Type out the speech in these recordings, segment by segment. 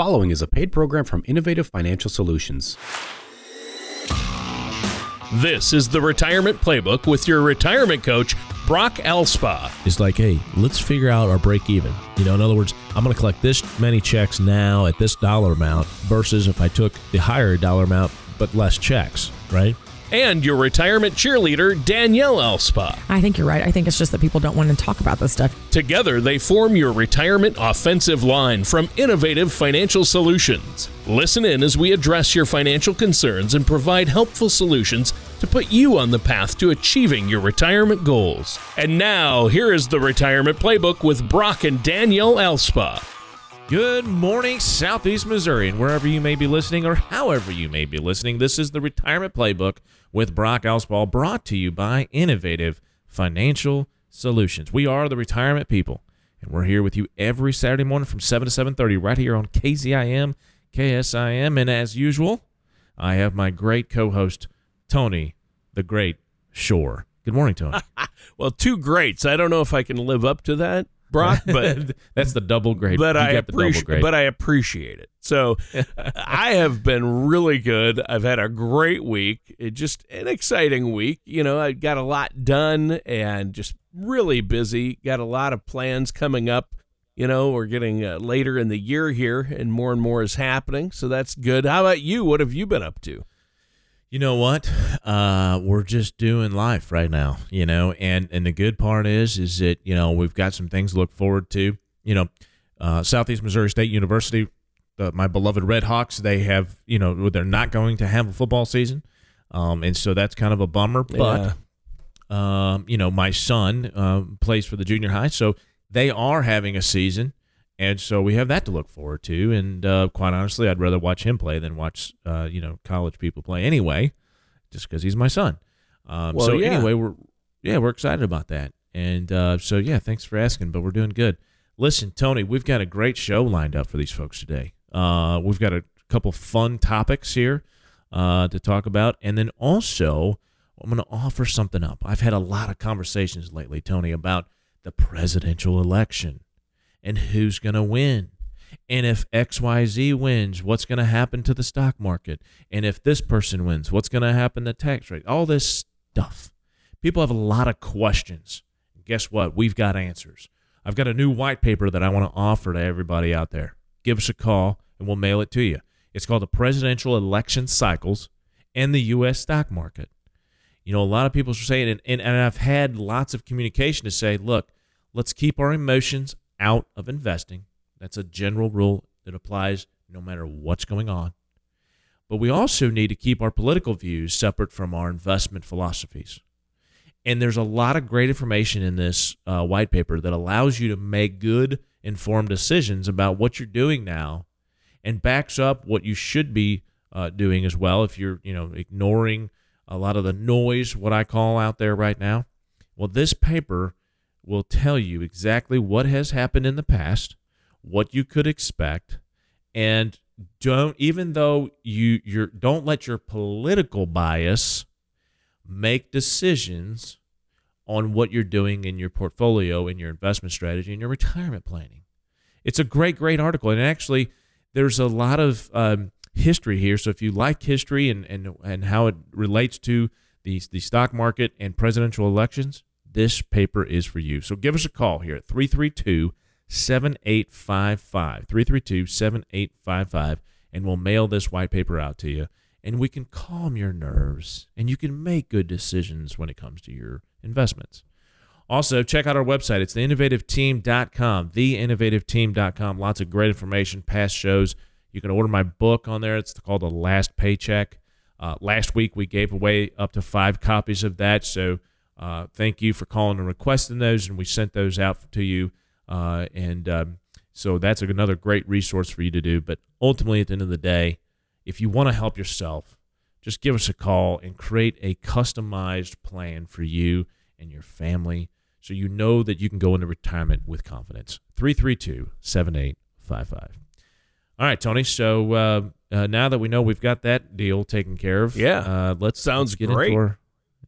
following is a paid program from Innovative Financial Solutions. This is the Retirement Playbook with your retirement coach, Brock Elspa. It's like, hey, let's figure out our break even. You know, in other words, I'm going to collect this many checks now at this dollar amount versus if I took the higher dollar amount but less checks, right? And your retirement cheerleader, Danielle Elspa. I think you're right. I think it's just that people don't want to talk about this stuff. Together, they form your retirement offensive line from Innovative Financial Solutions. Listen in as we address your financial concerns and provide helpful solutions to put you on the path to achieving your retirement goals. And now, here is the Retirement Playbook with Brock and Danielle Elspa. Good morning, Southeast Missouri, and wherever you may be listening or however you may be listening. This is the Retirement Playbook with Brock Elspa, brought to you by Innovative Financial Solutions. We are the retirement people, and we're here with you every Saturday morning from 7 to 7.30 right here on KZIM, KSIM, and as usual, I have my great co-host, Tony, the Great Shore. Good morning, Tony. well, two greats. I don't know if I can live up to that. Brock, but that's the double grade. But you I appreciate, but I appreciate it. So I have been really good. I've had a great week. It just an exciting week. You know, I got a lot done and just really busy. Got a lot of plans coming up. You know, we're getting uh, later in the year here, and more and more is happening. So that's good. How about you? What have you been up to? You know what? Uh, we're just doing life right now, you know, and and the good part is is that you know we've got some things to look forward to. You know, uh, Southeast Missouri State University, the, my beloved Red Hawks, they have you know they're not going to have a football season, um, and so that's kind of a bummer. But yeah. um, you know, my son uh, plays for the junior high, so they are having a season. And so we have that to look forward to. And uh, quite honestly, I'd rather watch him play than watch, uh, you know, college people play anyway, just because he's my son. Um, well, so yeah. anyway, we're yeah, we're excited about that. And uh, so yeah, thanks for asking, but we're doing good. Listen, Tony, we've got a great show lined up for these folks today. Uh, we've got a couple fun topics here uh, to talk about, and then also I'm going to offer something up. I've had a lot of conversations lately, Tony, about the presidential election and who's going to win. And if XYZ wins, what's going to happen to the stock market? And if this person wins, what's going to happen to tax rate? All this stuff. People have a lot of questions. Guess what? We've got answers. I've got a new white paper that I want to offer to everybody out there. Give us a call and we'll mail it to you. It's called The Presidential Election Cycles and the U.S. Stock Market. You know, a lot of people are saying, and, and, and I've had lots of communication to say, look, let's keep our emotions out of investing. That's a general rule that applies no matter what's going on. But we also need to keep our political views separate from our investment philosophies. And there's a lot of great information in this uh, white paper that allows you to make good, informed decisions about what you're doing now and backs up what you should be uh, doing as well if you're you know ignoring a lot of the noise what i call out there right now well this paper will tell you exactly what has happened in the past, what you could expect, and don't even though you you don't let your political bias make decisions on what you're doing in your portfolio and your investment strategy and your retirement planning. It's a great, great article, and actually, there's a lot of um, history here. So if you like history and and and how it relates to the the stock market and presidential elections, this paper is for you. So give us a call here at 332 7855. 332 7855, and we'll mail this white paper out to you. And we can calm your nerves and you can make good decisions when it comes to your investments. Also, check out our website. It's theinnovativeteam.com, theinnovativeteam.com. Lots of great information, past shows. You can order my book on there. It's called The Last Paycheck. Uh, last week, we gave away up to five copies of that. So uh, thank you for calling and requesting those, and we sent those out to you. Uh, and um, so that's another great resource for you to do. But ultimately, at the end of the day, if you want to help yourself, just give us a call and create a customized plan for you and your family so you know that you can go into retirement with confidence. 332 7855. All right, Tony. So uh, uh, now that we know we've got that deal taken care of, yeah, uh, let's sounds let's get great. Into our,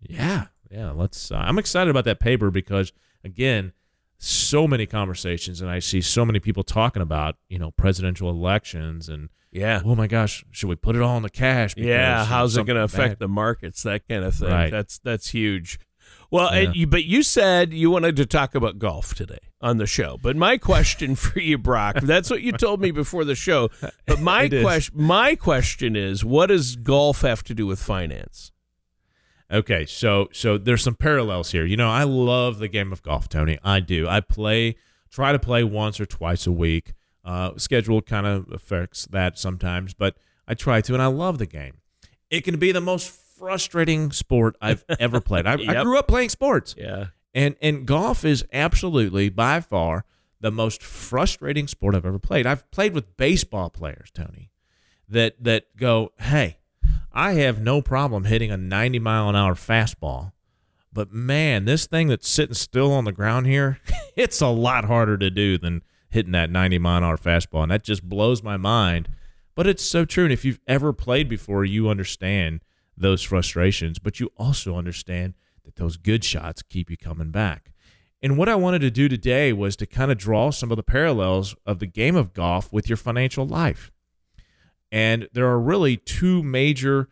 yeah, yeah, let's. Uh, I'm excited about that paper because again, so many conversations and I see so many people talking about, you know, presidential elections and Yeah. oh my gosh, should we put it all in the cash? because, Yeah, how's it going to affect bad- the markets? That kind of thing. Right. That's that's huge. Well, and Yeah. you, but you said you wanted to talk about golf today on the show. But my question for you, Brock, that's what you told me before the show. But my question, my question is, what does golf have to do with finance? Okay, so so there's some parallels here. You know, I love the game of golf, Tony. I do. I play, try to play once or twice a week. Uh, schedule kind of affects that sometimes, but I try to, and I love the game. It can be the most frustrating sport I've ever played. I, I grew up playing sports, Yeah. and and golf is absolutely by far the most frustrating sport I've ever played. I've played with baseball players, Tony, that that go, "Hey, I have no problem hitting a 90 mile an hour fastball, but man, this thing that's sitting still on the ground here, it's a lot harder to do than hitting that 90 mile an hour fastball, and that just blows my mind. But it's so true, and if you've ever played before, you understand those frustrations, but you also understand that those good shots keep you coming back. And what I wanted to do today was to kind of draw some of the parallels of the game of golf with your financial life. And there are really two major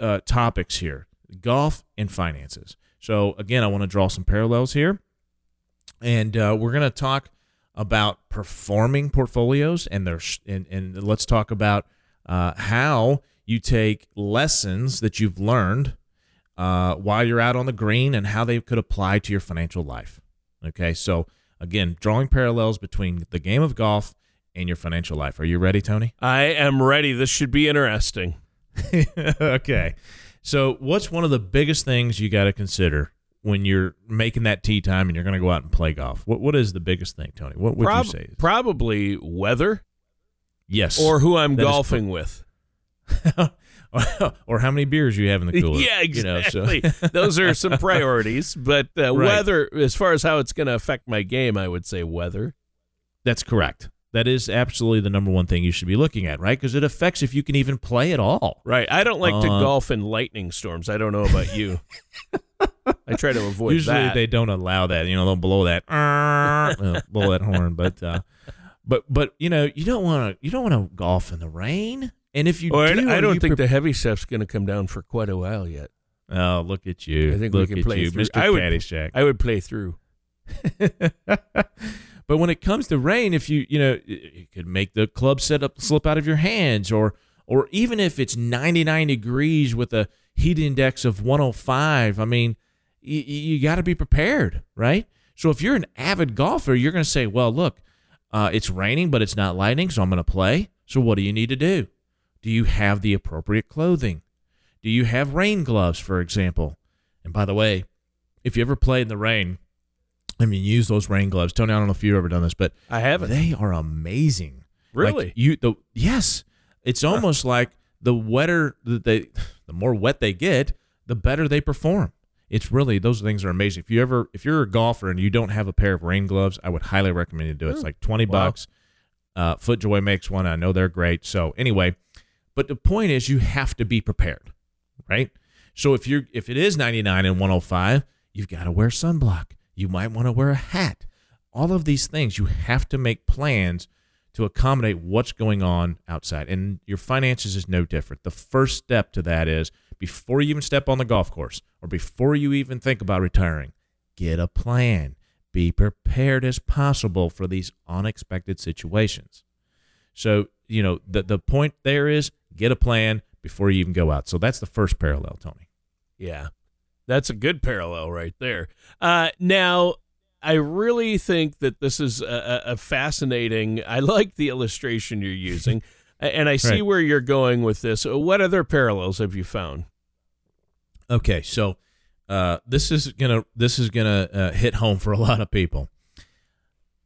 uh, topics here golf and finances. So, again, I want to draw some parallels here. And uh, we're going to talk about performing portfolios and there's and, and let's talk about uh, how you take lessons that you've learned uh, while you're out on the green and how they could apply to your financial life. Okay, so again, drawing parallels between the game of golf and your financial life. Are you ready, Tony? I am ready. This should be interesting. okay. So, what's one of the biggest things you got to consider when you're making that tee time and you're going to go out and play golf? What What is the biggest thing, Tony? What would Prob- you say? Probably weather yes. or who I'm That golfing with. or how many beers you have in the cooler. Yeah, you know, so- exactly. Those are some priorities. But uh, Right. weather, as far as how it's going to affect my game, I would say weather. That's correct. That is absolutely the number one thing you should be looking at, right? Because it affects if you can even play at all. Right. I don't like to Uh, golf in lightning storms. I don't know about you. I try to avoid Usually that. they don't allow that. You know, they'll blow that, uh, blow that horn. But, uh, but, but you know, you don't want to. You don't want to golf in the rain. And if you Or do, I don't think pre- the heavy stuff's going to come down for quite a while yet. Oh, look at you! I think we can at play you, through. Mr. I would- Caddyshack. I would play through. but when it comes to rain, if you you know it could make the club set up slip out of your hands, or or even if it's 99 degrees with a heat index of 105, I mean, you, you got to be prepared, right? So if you're an avid golfer, you're going to say, well, look, uh, it's raining, but it's not lightning, so I'm going to play. So what do you need to do? Do you have the appropriate clothing? Do you have rain gloves, for example? And by the way, if you ever play in the rain, I mean, use those rain gloves. Tony, I don't know if you've ever done this, but I haven't. they are amazing. Really? Like you the yes. It's almost like the wetter that they the more wet they get, the better they perform. It's really those things are amazing. If you ever if you're a golfer and you don't have a pair of rain gloves, I would highly recommend you do it. It's like 20 Wow. bucks. Uh FootJoy makes one. I know they're great. So anyway, but the point is you have to be prepared, right? So if you're if it is 99 and 105, you've got to wear sunblock. You might want to wear a hat. All of these things you have to make plans to accommodate what's going on outside. And your finances is no different. The first step to that is before you even step on the golf course or before you even think about retiring, get a plan. Be prepared as possible for these unexpected situations. So, you know, the the point there is get a plan before you even go out. So that's the first parallel, Tony. Yeah. That's a good parallel right there. Uh, now, I really think that this is a, a fascinating. I like the illustration you're using, and I see Right. where you're going with this. Uh, What other parallels have you found? Okay, so uh, this is gonna this is gonna uh, hit home for a lot of people.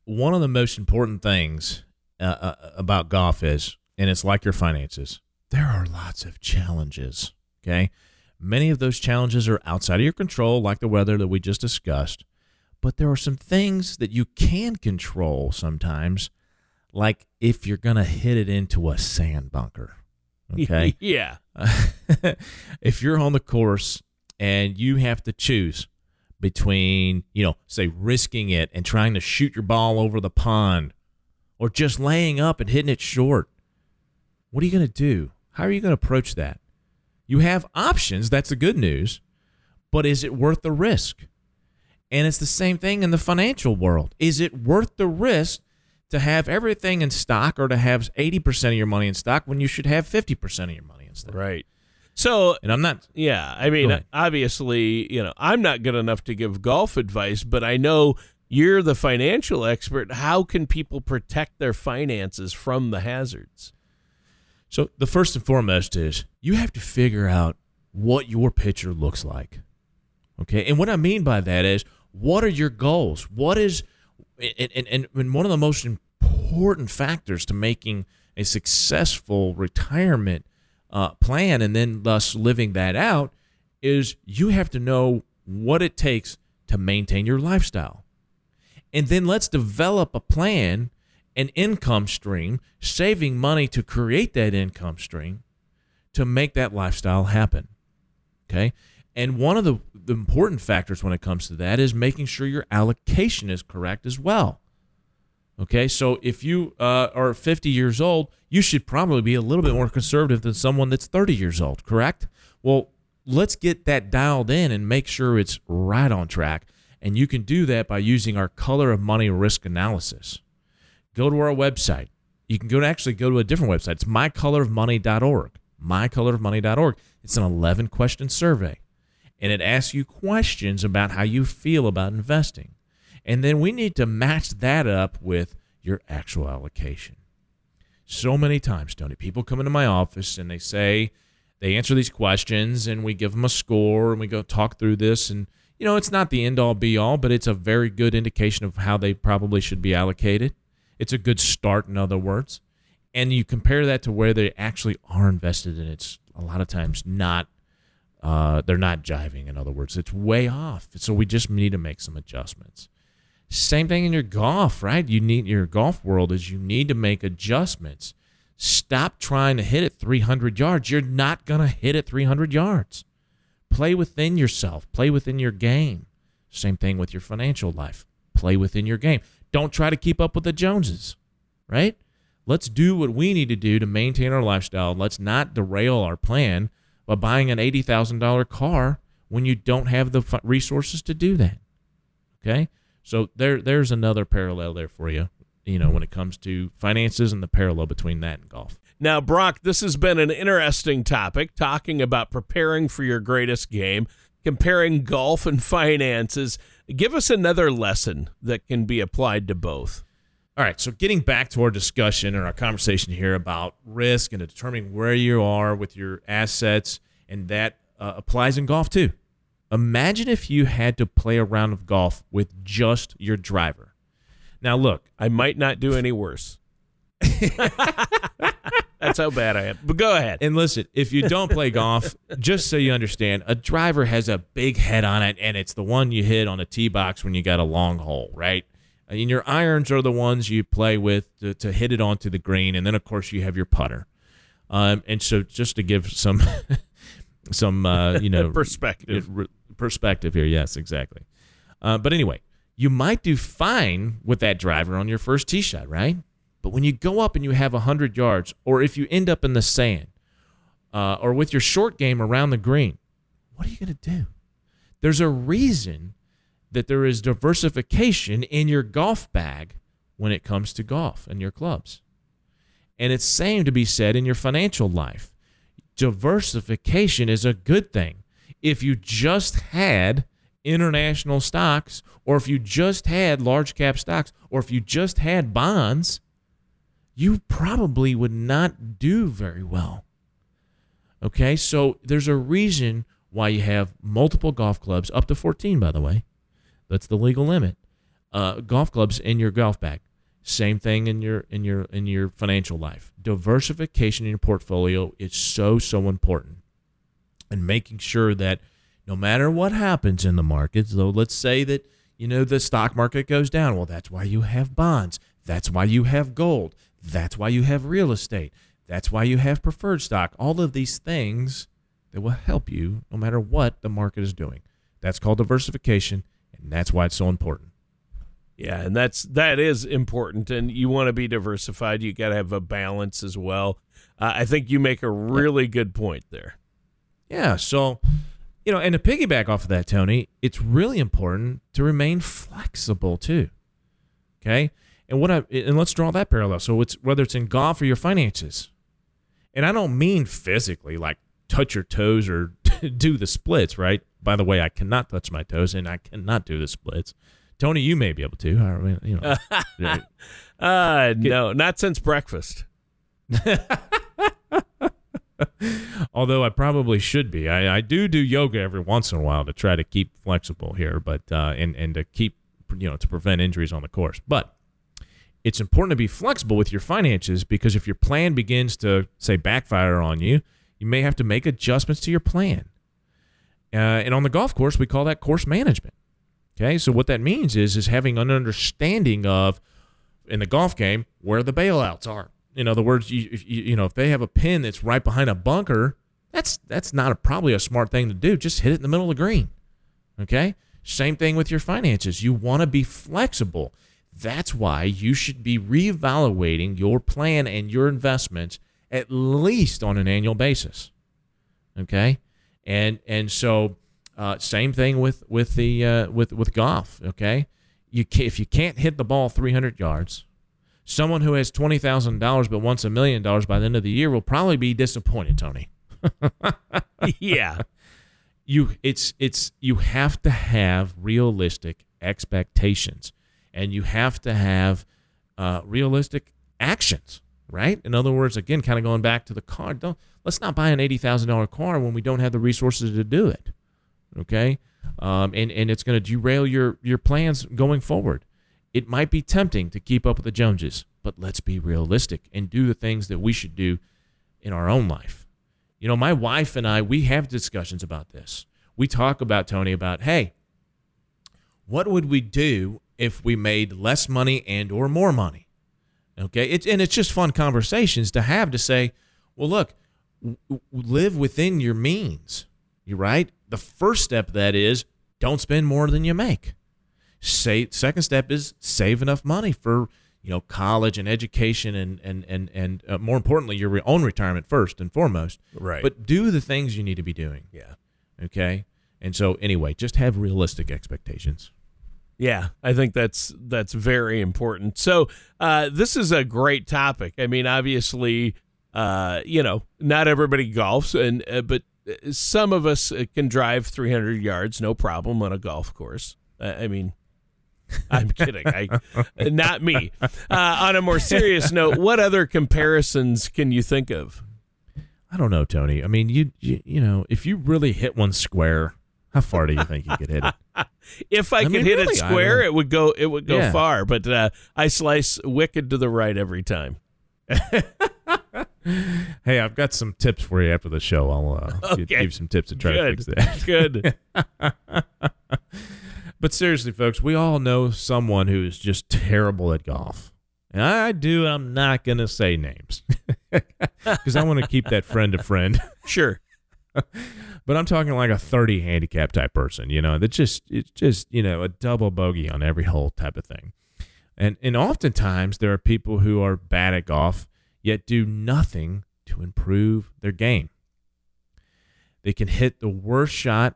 One of the most important things uh, uh, about golf is, and it's like your finances. There are lots of challenges. Okay, many of those challenges are outside of your control, like the weather that we just discussed. But there are some things that you can control sometimes, like if you're gonna hit it into a sand bunker. Okay. yeah. if you're on the course and you have to choose between, you know, say risking it and trying to shoot your ball over the pond or just laying up and hitting it short. What are you going to do? How are you going to approach that? You have options. That's the good news. But is it worth the risk? And it's the same thing in the financial world. Is it worth the risk to have everything in stock or to have 80% of your money in stock when you should have 50% of your money in stock? Right. So, And I'm not yeah, I mean, obviously, you know, I'm not good enough to give golf advice, but I know you're the financial expert. How can people protect their finances from the hazards? So the first and foremost is you have to figure out what your picture looks like. Okay. And what I mean by that is what are your goals? What is and, and, and- one of the most important factors to making a successful retirement uh, plan and then thus living that out is you have to know what it takes to maintain your lifestyle. And then let's develop a plan, an income stream, saving money to create that income stream to make that lifestyle happen. Okay. And one of the, the important factors when it comes to that is making sure your allocation is correct as well. Okay. So if you uh, are 50 years old, you should probably be a little bit more conservative than someone that's 30 years old, correct? Well, let's get that dialed in and make sure it's right on track. And you can do that by using our color of money risk analysis. Go to our website. You can go to actually go to a different website. It's mycolorofmoney.org. Mycolorofmoney.org. It's an 11 question survey. And it asks you questions about how you feel about investing. And then we need to match that up with your actual allocation. So many times, Tony, people come into my office and they say, they answer these questions and we give them a score and we go talk through this. And, you know, it's not the end all be all, but it's a very good indication of how they probably should be allocated. It's a good start, in other words. And you compare that to where they actually are invested, and it's a lot of times not, uh, they're not jiving, in other words. It's way off. So we just need to make some adjustments. Same thing in your golf, right? You need your golf world is you need to make adjustments. Stop trying to hit it 300 yards. You're not going to hit it 300 yards. Play within yourself, play within your game. Same thing with your financial life. Play within your game. Don't try to keep up with the Joneses, right? Let's do what we need to do to maintain our lifestyle. Let's not derail our plan by buying an $80,000 car when you don't have the resources to do that. Okay? So there there's another parallel there for you, you know, when it comes to finances and the parallel between that and golf. Now, Brock, this has been an interesting topic, talking about preparing for your greatest game, comparing golf and finances. Give us another lesson that can be applied to both. All right, so getting back to our discussion and our conversation here about risk and determining where you are with your assets, and that uh, applies in golf too. Imagine if you had to play a round of golf with just your driver. Now, look, I might not do any worse. That's how bad I am. But go ahead. and listen, if you don't play golf, just so you understand, a driver has a big head on it, and it's the one you hit on a tee box when you got a long hole, right? And your irons are the ones you play with to, to hit it onto the green, and then of course you have your putter. Um, and so, just to give some some uh, you know Perspective. r- perspective here, yes, exactly. Uh, but anyway, you might do fine with that driver on your first tee shot, right? But when you go up and you have 100 yards, or if you end up in the sand, uh, or with your short game around the green, what are you going to do? There's a reason that there is diversification in your golf bag when it comes to golf and your clubs. And it's same to be said in your financial life. Diversification is a good thing. If you just had international stocks, or if you just had large cap stocks, or if you just had bonds, you probably would not do very well. Okay, so there's a reason why you have multiple golf clubs, up to 14, by the way. That's the legal limit. Uh, golf clubs in your golf bag. Same thing in your in your in your financial life. Diversification in your portfolio is so so important, and making sure that no matter what happens in the markets, though, let's say that you know the stock market goes down. Well, that's why you have bonds. That's why you have gold. That's why you have real estate. That's why you have preferred stock. All of these things that will help you no matter what the market is doing. That's called diversification. And that's why it's so important. Yeah, and that's that is important, and you want to be diversified. You got to have a balance as well. Uh, I think you make a really good point there. Yeah. So, you know, and to piggyback off of that, Tony, it's really important to remain flexible too. Okay. And what I and let's draw that parallel. So it's whether it's in golf or your finances, and I don't mean physically, like touch your toes or do the splits, right? By the way, I cannot touch my toes and I cannot do the splits. Tony, you may be able to. I mean, you know. uh, no, not since breakfast. Although I probably should be. I, I do do yoga every once in a while to try to keep flexible here, but uh, and and to keep you know to prevent injuries on the course. But it's important to be flexible with your finances because if your plan begins to say backfire on you, you may have to make adjustments to your plan. Uh, and on the golf course, we call that course management. Okay, so what that means is is having an understanding of in the golf game where the bailouts are. In other words, you, you, you know if they have a pin that's right behind a bunker, that's that's not a, probably a smart thing to do. Just hit it in the middle of the green. Okay, same thing with your finances. You want to be flexible. That's why you should be reevaluating your plan and your investments at least on an annual basis. Okay, and and so uh, same thing with with the uh, with with golf. Okay, you can, if you can't hit the ball 300 yards, someone who has twenty thousand dollars but wants a million dollars by the end of the year will probably be disappointed, Tony. yeah, you it's it's you have to have realistic expectations, and you have to have uh, realistic actions right? In other words, again, kind of going back to the car, don't let's not buy an eighty thousand dollar car when we don't have the resources to do it. Okay, um, and and it's going to derail your your plans going forward. It might be tempting to keep up with the Joneses, but let's be realistic and do the things that we should do in our own life. You know, my wife and I, we have discussions about this. We talk about Tony about, hey, what would we do if we made less money and or more money? Okay, it's and it's just fun conversations to have to say, well, look, w- live within your means. You right. The first step that is don't spend more than you make. Say second step is save enough money for you know college and education and and and and uh, more importantly your own retirement first and foremost. Right. But do the things you need to be doing. yeah. Okay. And so anyway, just have realistic expectations. Yeah, I think that's that's very important. So uh, this is a great topic. I mean, obviously, uh, you know, not everybody golfs, and uh, but some of us uh, can drive 300 yards, no problem, on a golf course. Uh, I mean, I'm kidding. I, not me. Uh, on a more serious note, what other comparisons can you think of? I don't know, Tony. I mean, you you, you know, if you really hit one square, how far do you think you could hit it? If I, I could mean, hit really, it square, it would go. It would go Yeah. far. But uh, I slice wicked to the right every time. Hey, I've got some tips for you after the show. I'll uh, give, Okay. give you some tips to try Good. to fix that. Good. But seriously, folks, we all know someone who is just terrible at golf. And I do. I'm not going to say names because I want to keep that friend a friend. Sure. But I'm talking like a 30 handicap type person, you know, that just it's just you know a double bogey on every hole type of thing. And and oftentimes there are people who are bad at golf yet do nothing to improve their game. They can hit the worst shot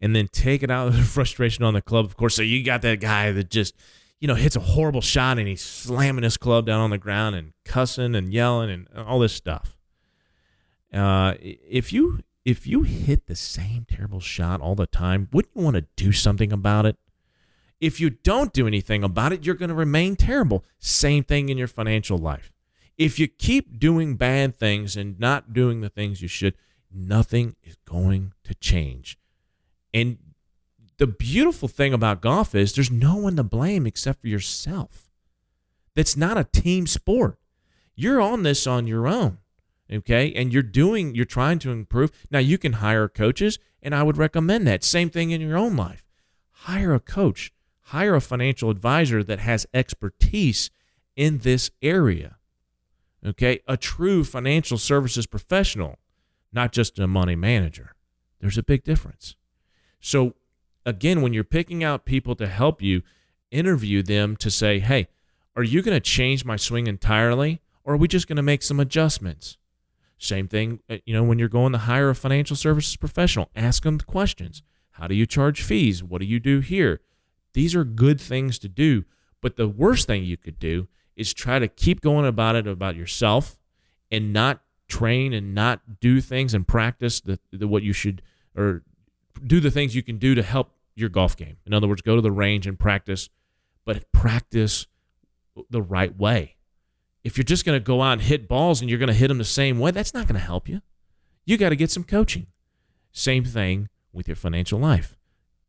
and then take it out of the frustration on the club. Of course, so you got that guy that just you know hits a horrible shot and he's slamming his club down on the ground and cussing and yelling and all this stuff. Uh, if you if you hit the same terrible shot all the time, wouldn't you want to do something about it? If you don't do anything about it, you're going to remain terrible. Same thing in your financial life. If you keep doing bad things and not doing the things you should, nothing is going to change. And the beautiful thing about golf is there's no one to blame except for yourself. That's not a team sport. You're on this on your own okay? And you're doing you're trying to improve. Now you can hire coaches and i would recommend that. Same thing in your own life. Hire a coach. Hire a financial advisor that has expertise in this area okay? A true financial services professional not just a money manager. There's a big difference. So again, when you're picking out people to help you, interview them to say, hey, are you going to change my swing entirely, or are we just going to make some adjustments? Same thing, uh, you know, when you're going to hire a financial services professional, ask them the questions. How do you charge fees? What do you do here? These are good things to do. But the worst thing you could do is try to keep going about it about yourself and not train and not do things and practice the, the what you should or do the things you can do to help your golf game. In other words, go to the range and practice, but practice the right way. If you're just going to go out and hit balls and you're going to hit them the same way, that's not going to help you. You got to get some coaching. Same thing with your financial life.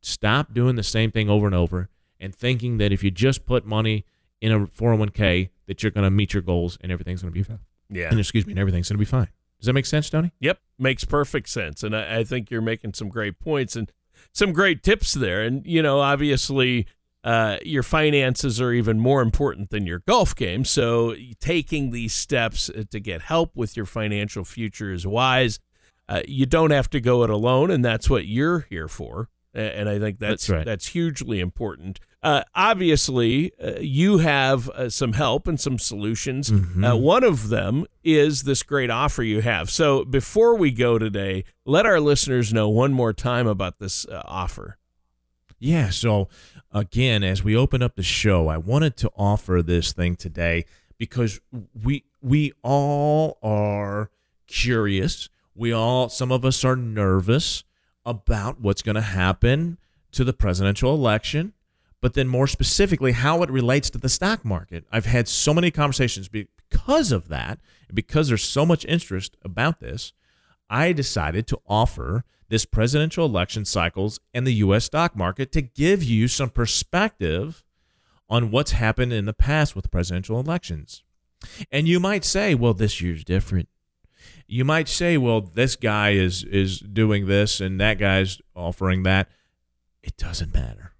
Stop doing the same thing over and over and thinking that if you just put money in a 401k that you're going to meet your goals and everything's going to be fine. Yeah. And excuse me, and everything's going to be fine. Does that make sense, Tony? Yep, makes perfect sense, and I, I think you're making some great points and some great tips there. And you know, obviously, uh, your finances are even more important than your golf game. So taking these steps uh, to get help with your financial future is wise. Uh, you don't have to go it alone, and that's what you're here for. And I think that's That's right. that's hugely important. Uh, obviously, uh, you have uh, some help and some solutions. Mm-hmm. Uh, one of them is this great offer you have. So before we go today, let our listeners know one more time about this uh, offer. Yeah. So, again, as we open up the show, I wanted to offer this thing today because we we all are curious. We all, some of us are nervous about what's going to happen to the presidential election, but then more specifically, how it relates to the stock market. I've had so many conversations because of that, because there's so much interest about this. I decided to offer this presidential election cycles and the U.S. stock market to give you some perspective on what's happened in the past with presidential elections. And you might say, well, this year's different. You might say, well, this guy is is doing this and that guy's offering that. It doesn't matter.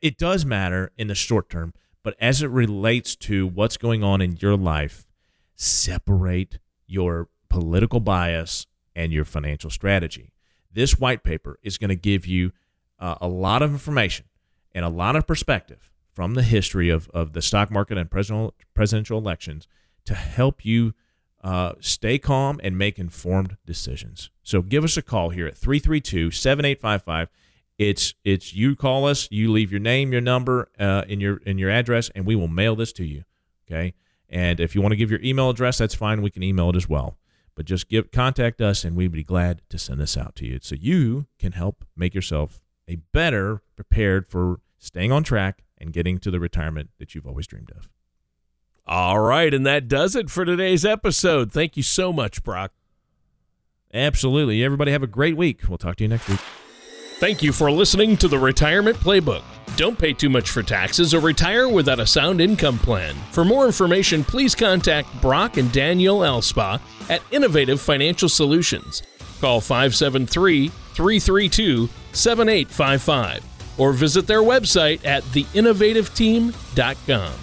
It does matter in the short term, but as it relates to what's going on in your life, separate your political bias and your financial strategy. This white paper is going to give you uh, a lot of information and a lot of perspective from the history of, of the stock market and presidential, presidential elections to help you uh, stay calm and make informed decisions. So give us a call here at 332 7855. It's it's you call us, you leave your name, your number, uh, in your in your address, and we will mail this to you. Okay. And if you want to give your email address, that's fine. We can email it as well. But just give contact us, and we'd be glad to send this out to you, so you can help make yourself a better prepared for staying on track and getting to the retirement that you've always dreamed of. All right, and that does it for today's episode. Thank you so much, Brock. Absolutely. Everybody have a great week. We'll talk to you next week. Thank you for listening to the Retirement Playbook. Don't pay too much for taxes or retire without a sound income plan. For more information, please contact Brock and Daniel Elspa at Innovative Financial Solutions. Call 573 332 7855 or visit their website at theinnovativeteam.com.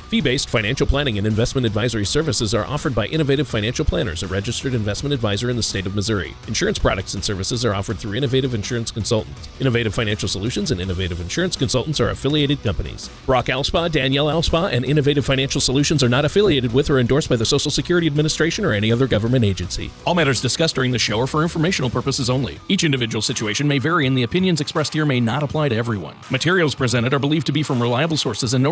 Fee based financial planning and investment advisory services are offered by Innovative Financial Planners, a registered investment advisor in the state of Missouri. Insurance products and services are offered through Innovative Insurance Consultants. Innovative Financial Solutions and Innovative Insurance Consultants are affiliated companies. Brock Alspa, Danielle Alspa, and Innovative Financial Solutions are not affiliated with or endorsed by the Social Security Administration or any other government agency. All matters discussed during the show are for informational purposes only. Each individual situation may vary, and the opinions expressed here may not apply to everyone. Materials presented are believed to be from reliable sources, and no